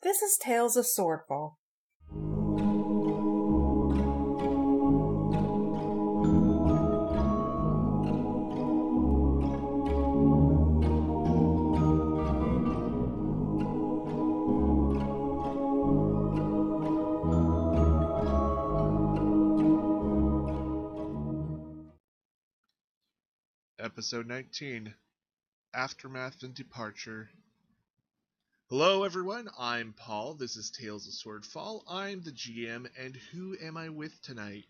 This is Tales of Swordfall. Episode 19 Aftermath and Departure. Hello, everyone. I'm Paul. This is Tales of Swordfall. I'm the GM, and who am I with tonight?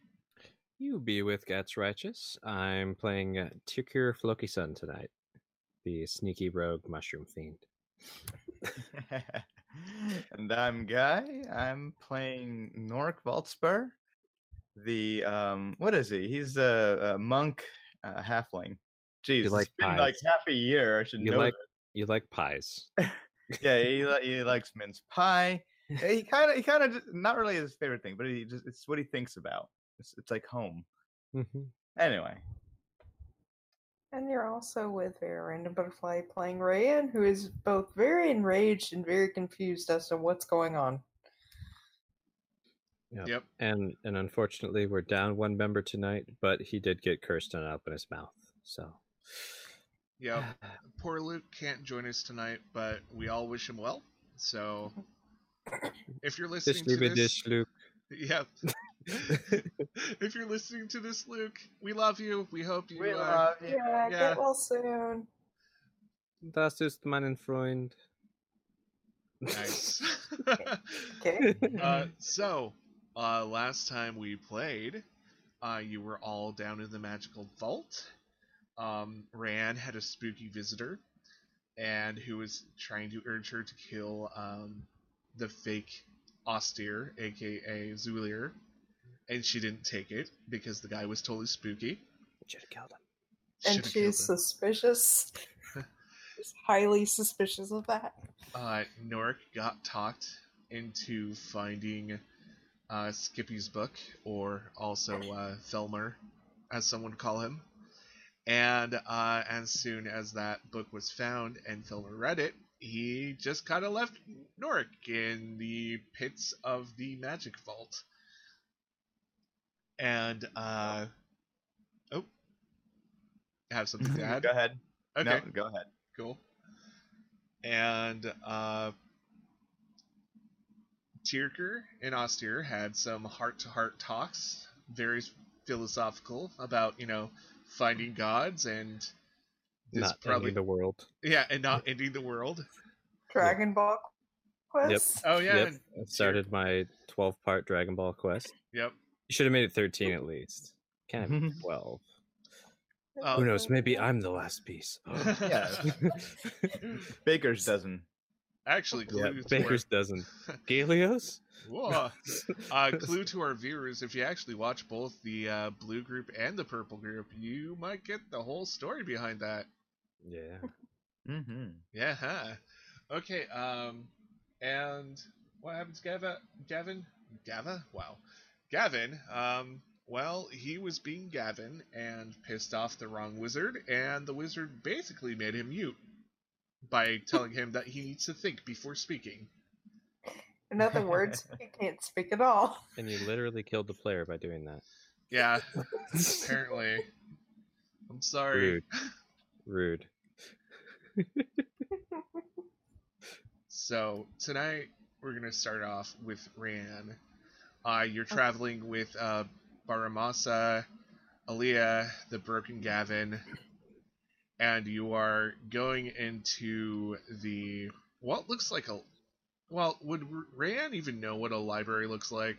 You be with Gats Righteous. I'm playing uh, Tikir Floki Sun tonight, the sneaky rogue mushroom fiend. and I'm Guy. I'm playing Nork Valtspur. The um, what is he? He's a, a monk, uh, halfling. Jeez, You like it's been like half a year. I should You know. like you like pies. this. yeah, he he likes mince pie. He kind of he kind of not really his favorite thing, but he just it's what he thinks about. It's, it's like home. hmm Anyway, And you're also with Very Random Butterfly playing Rayan, who is both very enraged and very confused as to what's going on. Yep. Yep. And and unfortunately, we're down one member tonight, but he did get cursed and up in his mouth. So Yep. Poor Luke can't join us tonight, but we all wish him well. So, if you're dish listening to Libby this, dish Luke. yep. if you're listening to this, Luke, we love you. We hope you. we uh, love you. Yeah, Yeah. get well soon. Das ist mein Freund. Nice. Okay. uh, so, uh, last time we played, uh, you were all down in the magical vault. Um, Ran had a spooky visitor, and who was trying to urge her to kill um, the fake austere, aka Zulir, and she didn't take it because the guy was totally spooky. Should have killed him. and Should've killed she's him. suspicious. She's highly suspicious of that. uh, Norik got talked into finding uh, Skippy's book, or also uh, Felmer, as someone would call him. And uh, as soon as that book was found and Felmer read it, he just kind of left Norik in the pits of the magic vault. And, uh, oh, have something to add? Go ahead. Okay. No, go ahead. Cool. And uh Tierker and Austere had some heart to heart talks, very philosophical about, you know, finding gods and this Not probably ending the world. Yeah, and not ending the world. Dragon Ball Quest. Oh yeah. Yep. and- I started my 12 part Dragon Ball quest. Yep. You should have made it 13 at least. Can't have 12. Oh. Who knows? Maybe I'm the last piece. Oh, yeah. Baker's dozen. Actually, yeah, clue to Baker's dozen. Galios? our, Whoa. uh, clue to our viewers: if you actually watch both the uh, blue group and the purple group, you might get the whole story behind that. Yeah. Mm-hmm. Yeah. Huh. Okay. Um, and what happens, Gavin? Gavin? Gava? Wow. Gavin. Um. Well, he was being Gavin and pissed off the wrong wizard, and the wizard basically made him mute by telling him that he needs to think before speaking. In other words, he can't speak at all. And you literally killed the player by doing that. Yeah. apparently. I'm sorry. Rude. Rude. So tonight we're gonna start off with Ran. Uh, you're traveling with uh, Baramasa, Aaliyah, the Broken Gavin, and you are going into the what looks like a. Well, would Ran even know what a library looks like?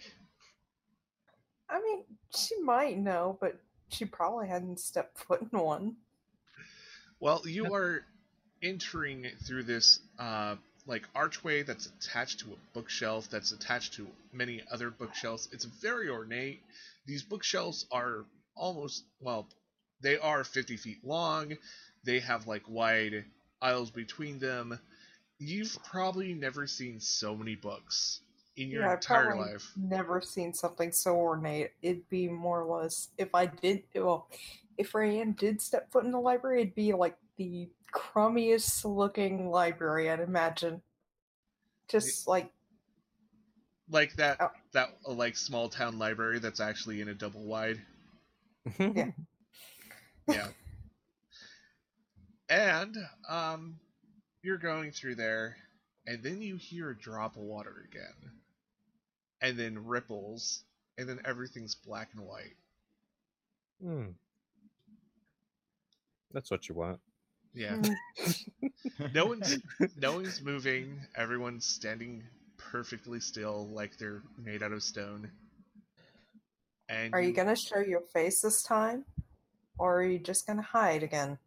I mean, she might know, but she probably hadn't stepped foot in one. Well, you are entering through this uh, like archway that's attached to a bookshelf that's attached to many other bookshelves. It's very ornate. These bookshelves are almost well, they are 50 feet long. They have like wide aisles between them. You've probably never seen so many books in your Yeah, I've entire probably life. Never seen something so ornate. It'd be more or less if I did. Well, if Rayanne did step foot in the library, it'd be like the crummiest looking library I'd imagine. Just like like that Oh. that uh, like small town library that's actually in a double wide. Yeah. Yeah. And um you're going through there and then you hear a drop of water again. And then ripples and then everything's black and white. Hmm. That's what you want. Yeah. Mm, No one's no one's moving. Everyone's standing perfectly still like they're made out of stone. And Are you gonna show your face this time? Or are you just gonna hide again?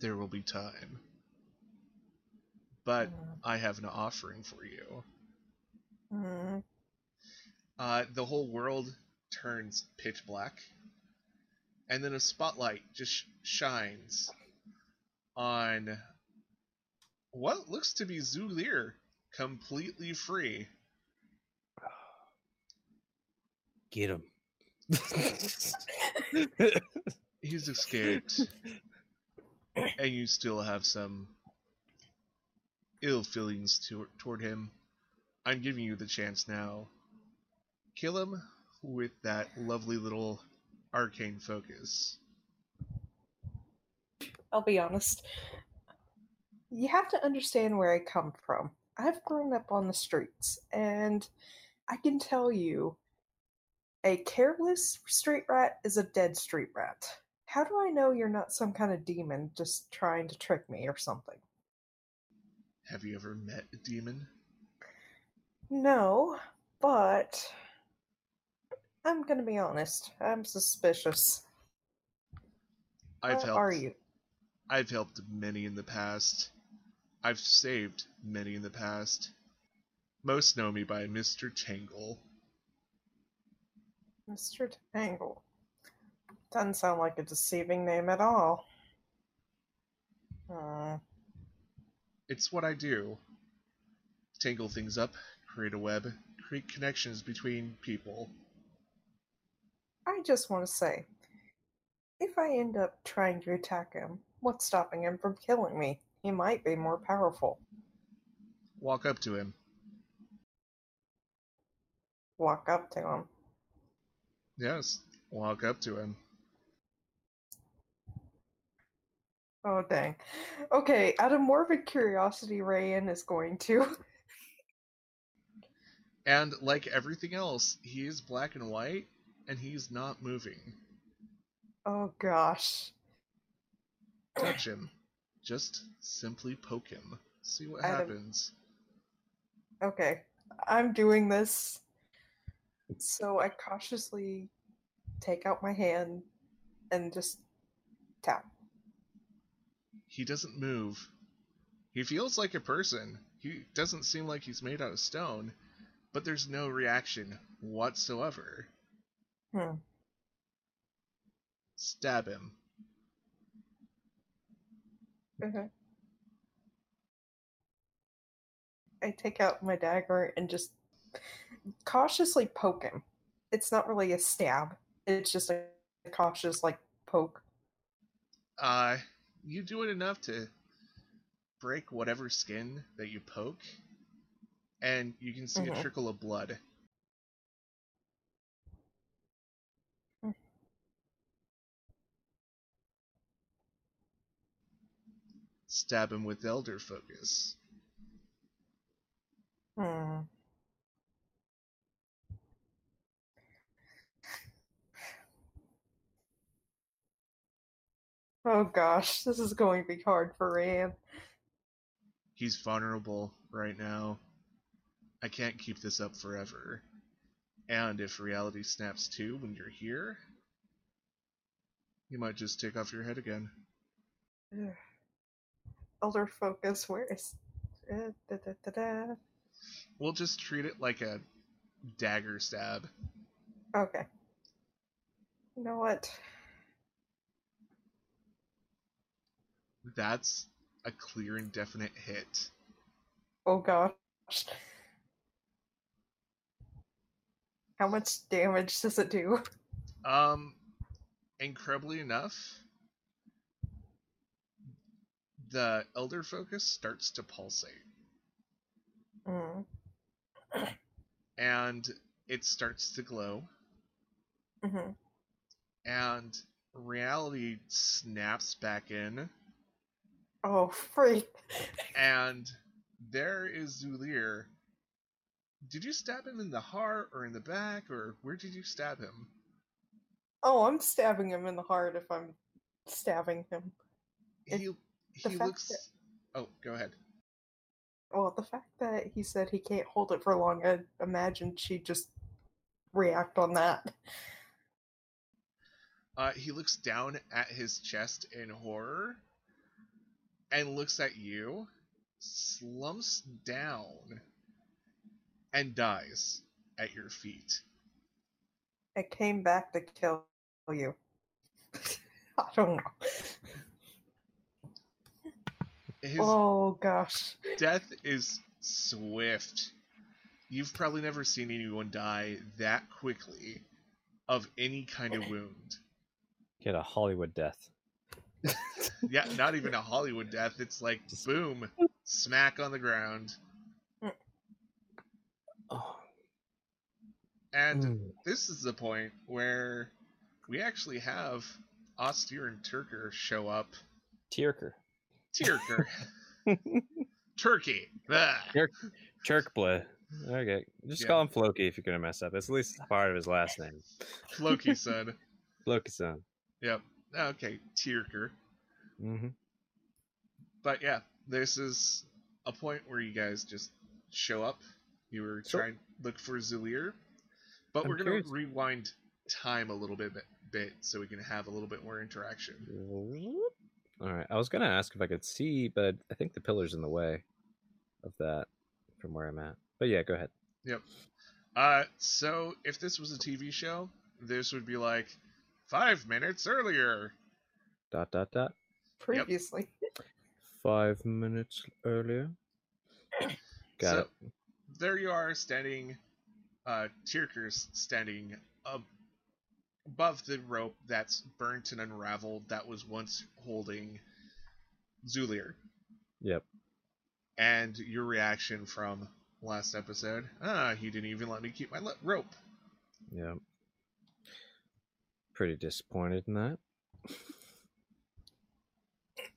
There will be time. But Mm, I have an offering for you. mm, Uh, the whole world turns pitch black, and then a spotlight just shines on what looks to be Zulir, completely free. Get him. He's escaped, and you still have some ill feelings to- toward him. I'm giving you the chance now. Kill him with that lovely little arcane focus. I'll be honest. You have to understand where I come from. I've grown up on the streets, and I can tell you a careless street rat is a dead street rat. How do I know you're not some kind of demon just trying to trick me or something? Have you ever met a demon? No, but I'm gonna be honest. I'm suspicious. I've How helped. are you? I've helped many in the past. I've saved many in the past. Most know me by Mr. Tangle. Mr. Tangle. Doesn't sound like a deceiving name at all. Hmm. It's what I do. Tangle things up, create a web, create connections between people. I just want to say, if I end up trying to attack him, what's stopping him from killing me? He might be more powerful. Walk up to him. Walk up to him. Yes, walk up to him. Oh, dang. Okay, out of morbid curiosity, Rayan is going to. And like everything else, he is black and white, and he's not moving. Oh, gosh. Touch him. Just simply poke him. See what Adam. happens. Okay, I'm doing this. So I cautiously take out my hand and just tap. He doesn't move. He feels like a person. He doesn't seem like he's made out of stone, but there's no reaction whatsoever. Hmm. Stab him. Okay. I take out my dagger and just cautiously poke him. It's not really a stab. It's just a cautious like poke. Uh, you do it enough to break whatever skin that you poke, and you can see a Mhm. trickle of blood. Stab him with Elder Focus. Hmm. Oh gosh, this is going to be hard for Ram. He's vulnerable right now. I can't keep this up forever. And if reality snaps too when you're here, you might just take off your head again. Ugh. Elder focus, where is. Uh, da, da, da. We'll just treat it like a dagger stab. Okay. You know what? That's a clear and definite hit. Oh gosh. How much damage does it do? Um, incredibly enough, the Elder Focus starts to pulsate. Mm. and it starts to glow, Mm-hmm. and reality snaps back in, Oh, freak. and there is Zulir. Did you stab him in the heart or in the back, or where did you stab him? Oh, I'm stabbing him in the heart if I'm stabbing him. He he looks. that- Oh, go ahead. Well, the fact that he said he can't hold it for long, I imagined she'd just react on that. Uh, he looks down at his chest in horror, and looks at you, slumps down, and dies at your feet. I came back to kill you. I don't know. His Oh gosh. death is swift. You've probably never seen anyone die that quickly of any kind of wound. Get a Hollywood death. Yeah, not even a Hollywood death. It's like Just- boom, smack on the ground. Oh. And Mm. this is the point where we actually have Austere and Turker show up. Tierker. Tierker. Turkey. Chirkbla. Okay. Just Yeah. call him Floki if you're gonna mess up. It's at least part of his last name. Floki son. Floki son. Yep. Okay, Tierker. Mm-hmm. But yeah, this is a point where you guys just show up. You were So- trying to look for Zulir. But I'm we're gonna rewind time a little bit, bit so we can have a little bit more interaction. All right. I was gonna ask if I could see, but I think the pillar's in the way of that from where I'm at. But yeah, go ahead. Yep. Uh, so if this was a TV show, this would be like five minutes earlier. Dot dot dot. Previously. Five minutes earlier. Got so it. there you are standing, uh, Tierker's standing ab- above the rope that's burnt and unraveled that was once holding Zulir. Yep. And your reaction from last episode, ah, he didn't even let me keep my le- rope. Yep. Pretty disappointed in that.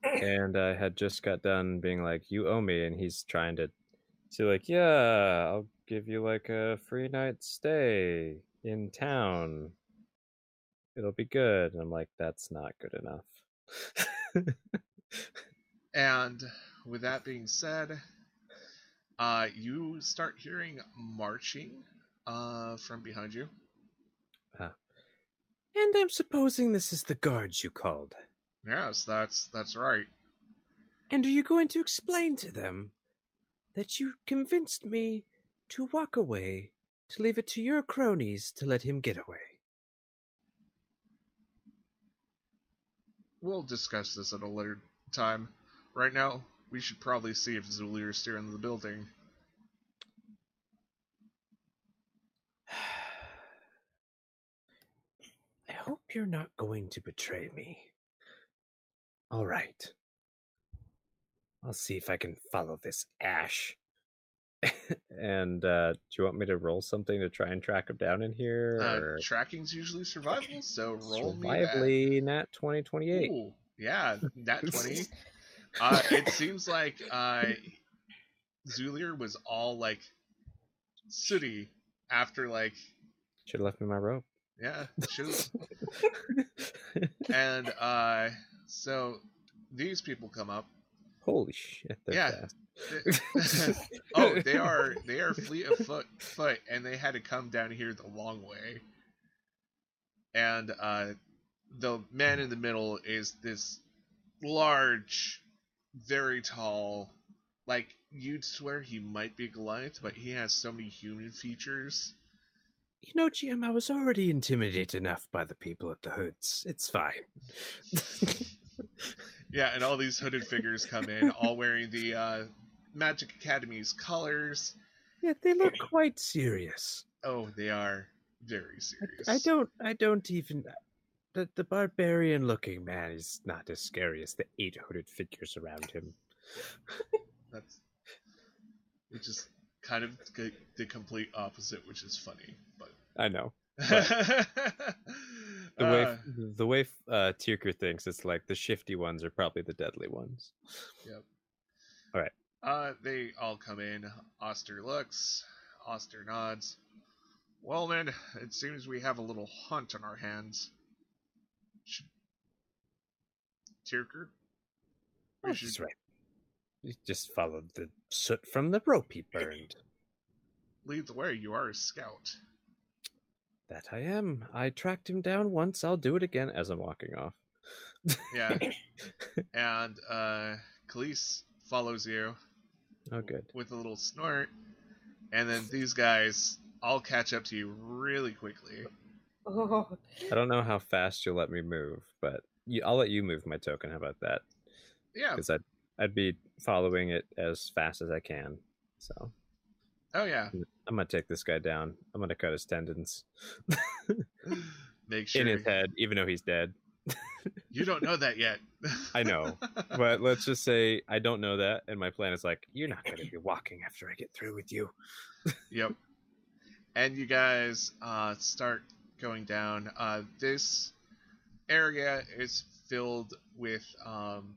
and I had just got done being like, "You owe me," and he's trying to say like, "Yeah, I'll give you like a free night stay in town. It'll be good." And I'm like, "That's not good enough." And with that being said, uh, you start hearing marching uh, from behind you. And I'm supposing this is the guards you called. Yes, that's that's right. And are you going to explain to them that you convinced me to walk away, to leave it to your cronies to let him get away? We'll discuss this at a later time. Right now, we should probably see if Zulir is still in the building. I hope you're not going to betray me. All right. I'll see if I can follow this ash. and uh, do you want me to roll something to try and track him down in here? Uh, or tracking's usually survival, so roll me that. survivably nat 2028. Ooh, yeah, that twenty. uh, it seems like uh, Zulir was all like sooty after like Should have left me my rope. Yeah, should and uh, so these people come up. Holy shit, Yeah. oh, they are they are fleet of foot foot, and they had to come down here the long way. And uh, the man in the middle is this large, very tall, like you'd swear he might be Goliath, but he has so many human features. You know, Jim, I was already intimidated enough by the people at the hoods. It's fine. Yeah, and all these hooded figures come in, all wearing the uh, Magic Academy's colors. yeah, they look quite serious. Oh, they are very serious. I don't. I don't even. The the barbarian looking man is not as scary as the eight hooded figures around him. That's we just kind of the complete opposite, which is funny. But I know. the way the way uh, Tierker thinks, it's like the shifty ones are probably the deadly ones. Yep. All right. Uh, they all come in. Austere looks. Austere nods. Well, then, it seems we have a little hunt on our hands. Should... Tierker? We Oh, should- That's right. You just followed the soot from the rope he burned. lead the way. You are a scout. That I am. I tracked him down once. I'll do it again as I'm walking off. Yeah. and uh, Khalees follows you Oh, good. with a little snort, and then these guys all catch up to you really quickly. Oh, I don't know how fast you'll let me move, but you, I'll let you move my token. How about that? Yeah. Because I'd I'd be following it as fast as I can. So Oh yeah. I'm gonna take this guy down. I'm gonna cut his tendons Make sure in his head, even though he's dead. you don't know that yet. I know, but let's just say I don't know that, and my plan is like, you're not gonna be walking after I get through with you. Yep. And you guys uh, start going down. Uh, this area is filled with. Um,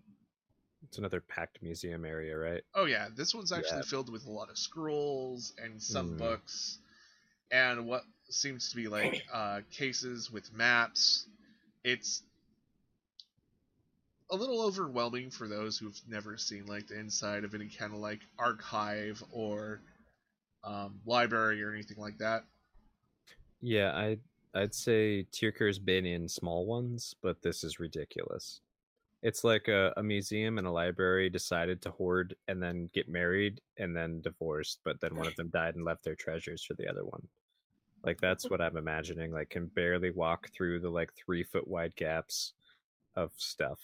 It's another packed museum area, right? oh yeah, this one's actually Yeah. filled with a lot of scrolls and some Mm. books, and what seems to be like uh, cases with maps. It's a little overwhelming for those who've never seen like the inside of any kind of like archive or um, library or anything like that. Yeah, I I'd say Tierker's been in small ones, but this is ridiculous. It's like a, a museum and a library decided to hoard and then get married and then divorced, but then one of them died and left their treasures for the other one. Like that's what I'm imagining. Like can barely walk through the like three foot wide gaps of stuff.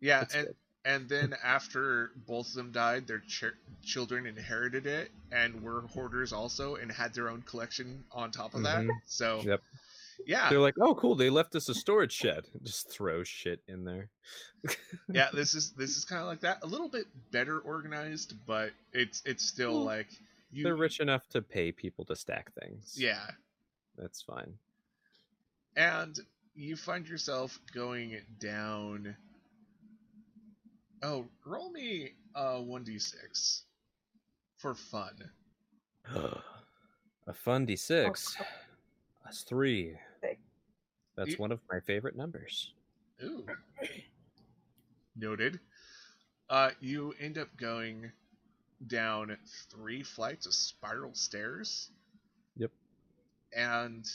Yeah, It's and good. and then after both of them died, their ch- children inherited it and were hoarders also, and had their own collection on top of that. Mhm. So Yep. Yeah, They're like, oh cool, they left us a storage shed. Just throw shit in there. yeah, this is this is kind of like that. A little bit better organized, but it's it's still Well, like you. They're rich enough to pay people to stack things. Yeah, That's fine. and you find yourself going down. Oh, roll me uh one d six for fun. a fun d6. Oh, That's three. That's You- one of my favorite numbers. Ooh. Noted. Uh, you end up going down three flights of spiral stairs. Yep. And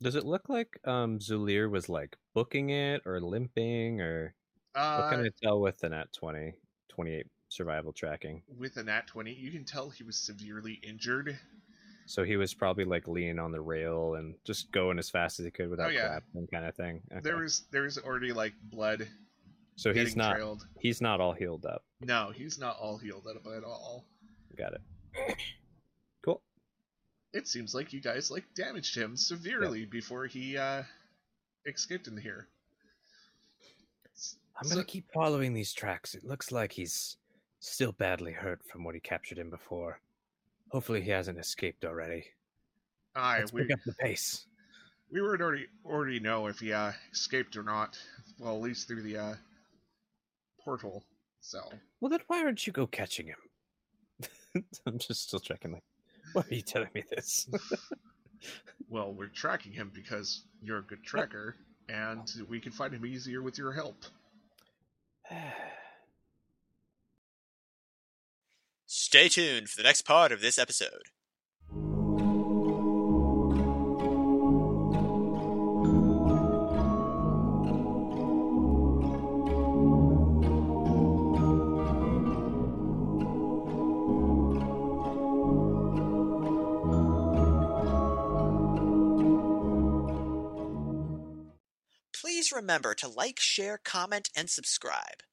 Does it look like um Zulir was like booking it or limping or what uh, can I tell with the nat 20, 28 survival tracking? with a nat 20, you can tell he was severely injured. So he was probably like leaning on the rail and just going as fast as he could without Oh, yeah. collapsing kind of thing. Okay. There was there's already like blood so he's not trailed. he's not all healed up. No, he's not all healed up at all. Got it. Cool. It seems like you guys like damaged him severely before he uh escaped in here. I'm So- gonna keep following these tracks. It looks like he's still badly hurt from what he captured him before. Hopefully, he hasn't escaped already. Aye, Let's we pick up the pace. we would already already know if he uh, escaped or not. Well, at least through the uh, portal. So Well, then why aren't you go catching him? I'm just still checking. Like, why are you telling me this? well, we're tracking him because you're a good tracker, and we can find him easier with your help. Stay tuned for the next part of this episode. Please remember to like, share, comment, and subscribe.